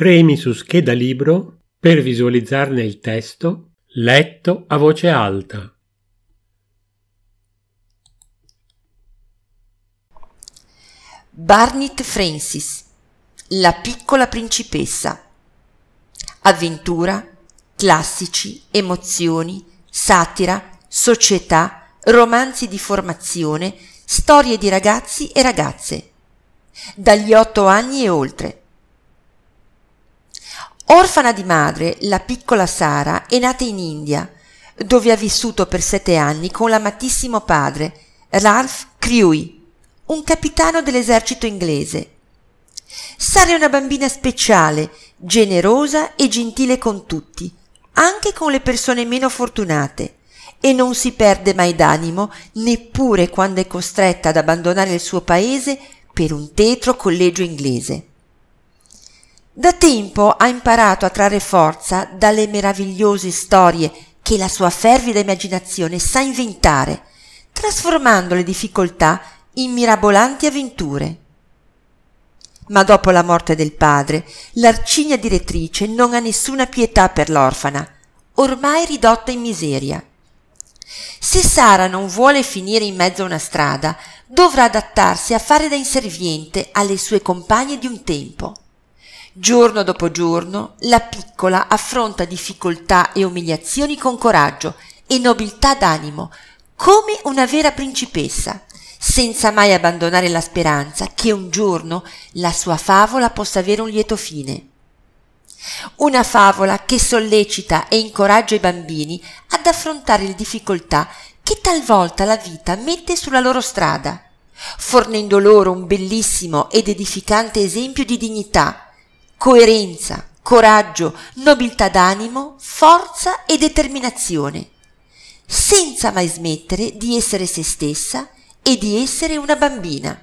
Premi su scheda libro per visualizzarne il testo letto a voce alta. Barnett Francis La piccola principessa Avventura, classici, emozioni, satira, società, romanzi di formazione, storie di ragazzi e ragazze. Dagli otto anni e oltre. Orfana di madre, la piccola Sara è nata in India, dove ha vissuto per sette anni con l'amatissimo padre, Ralph Crewe, un capitano dell'esercito inglese. Sara è una bambina speciale, generosa e gentile con tutti, anche con le persone meno fortunate, e non si perde mai d'animo neppure quando è costretta ad abbandonare il suo paese per un tetro collegio inglese. Da tempo ha imparato a trarre forza dalle meravigliose storie che la sua fervida immaginazione sa inventare, trasformando le difficoltà in mirabolanti avventure. Ma dopo la morte del padre, l'arcigna direttrice non ha nessuna pietà per l'orfana, ormai ridotta in miseria. Se Sara non vuole finire in mezzo a una strada, dovrà adattarsi a fare da inserviente alle sue compagne di un tempo. Giorno dopo giorno la piccola affronta difficoltà e umiliazioni con coraggio e nobiltà d'animo, come una vera principessa, senza mai abbandonare la speranza che un giorno la sua favola possa avere un lieto fine. Una favola che sollecita e incoraggia i bambini ad affrontare le difficoltà che talvolta la vita mette sulla loro strada, fornendo loro un bellissimo ed edificante esempio di dignità, coerenza, coraggio, nobiltà d'animo, forza e determinazione, senza mai smettere di essere se stessa e di essere una bambina.